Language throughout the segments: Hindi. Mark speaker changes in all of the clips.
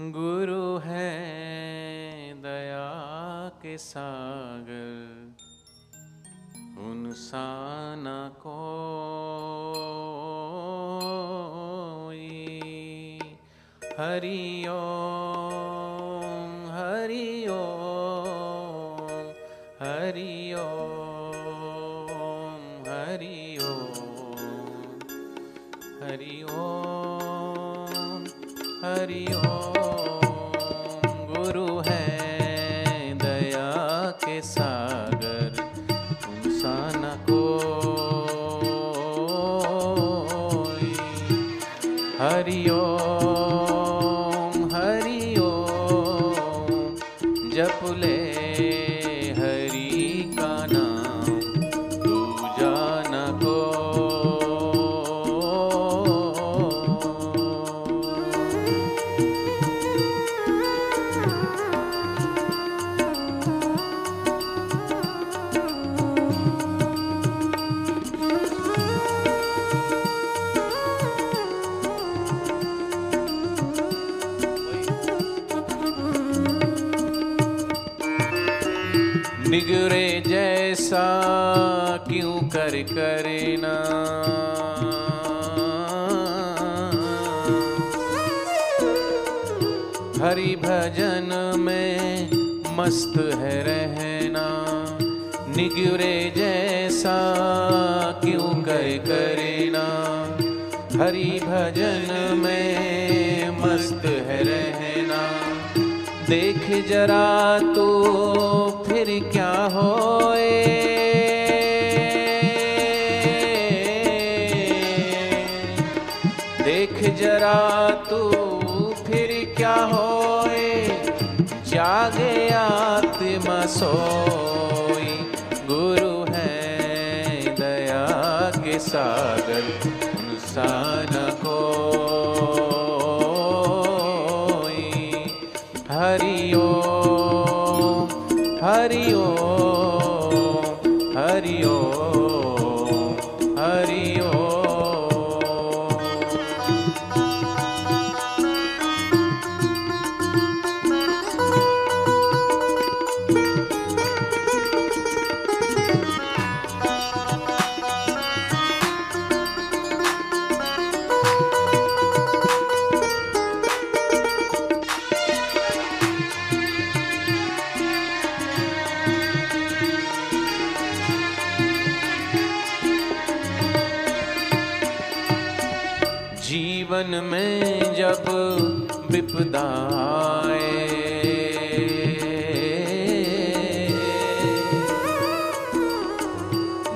Speaker 1: गुरु है दया के सागर। उनसा को हरि ओम हरि ओम हरि ओम हरि ओम। हरि ओम हरि ओम। हरि निगरे जैसा क्यों कर करे ना हरि भजन में मस्त है रहना। निगरे जैसा क्यों कर करे ना हरि भजन में मस्त है रहना। देख जरा तो फिर क्या होए? देख जरा तू फिर क्या होए? जागे आत्मा सोई। गुरु है दया के सागर उनसा न हरि ओम जीवन में जब विपदा आए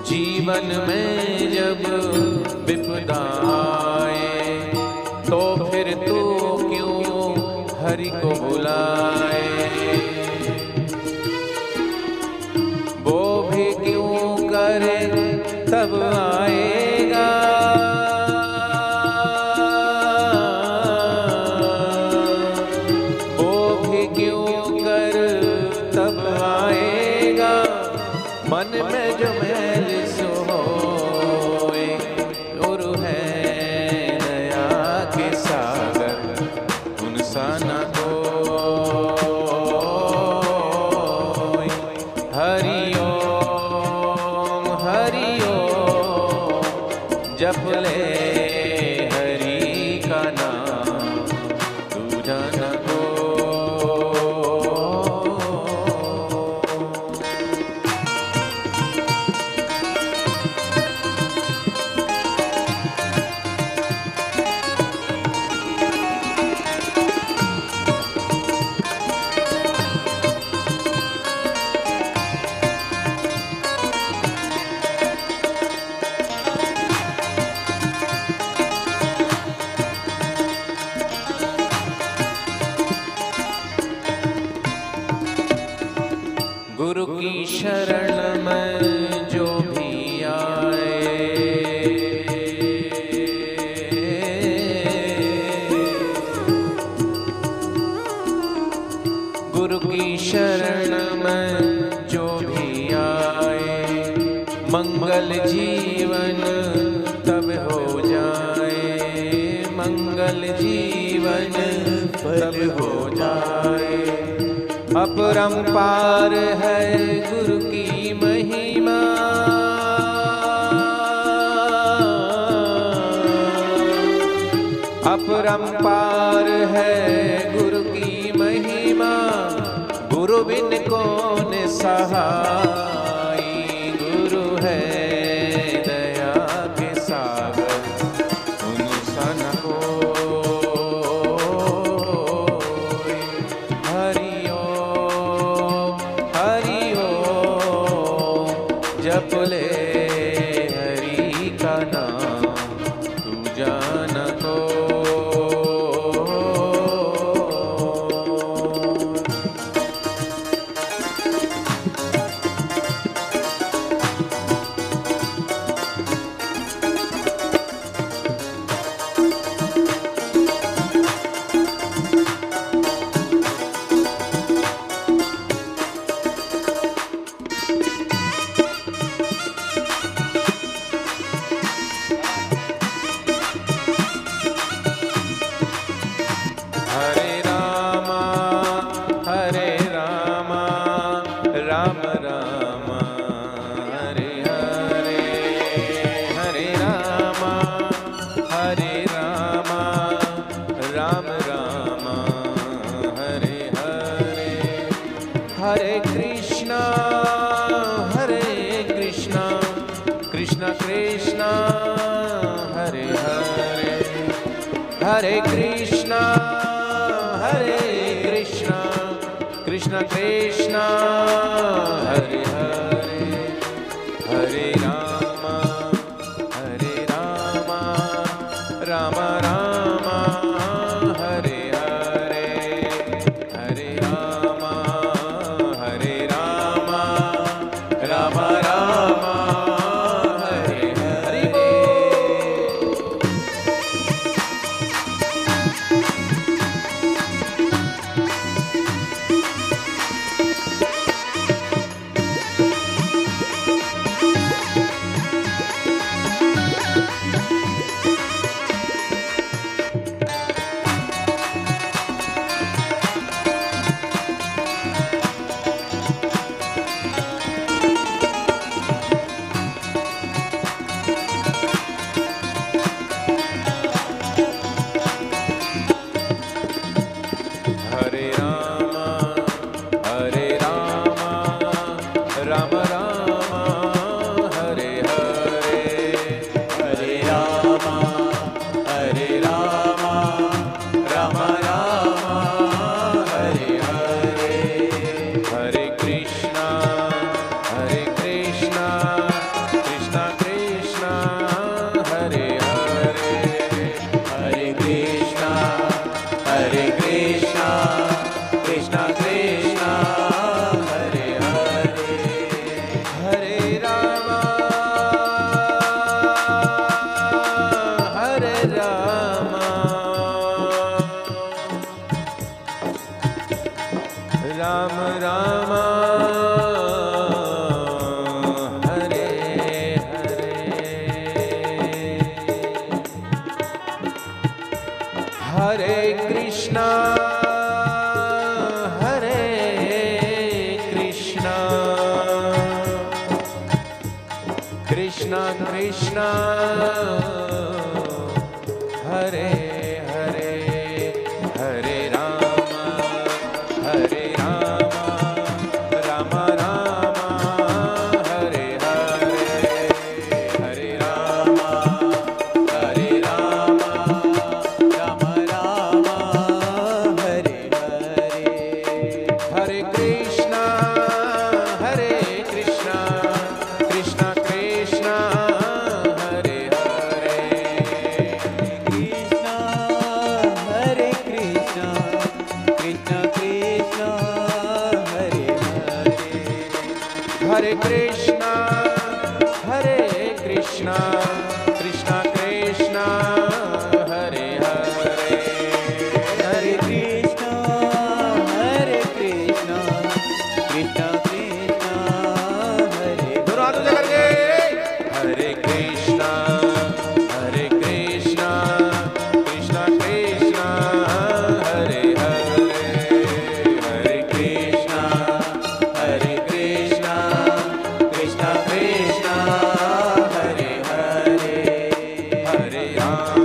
Speaker 1: जीवन में जब विपदा आए तो फिर तू क्यों हरि को बुलाए शरण में जो भी आए मंगल जीवन तब हो जाए, मंगल जीवन तब हो जाए, अपरंपार है गुरु की महिमा, अपरंपार है हाँ Hare Krishna. हरे कृष्णा।
Speaker 2: Yeah.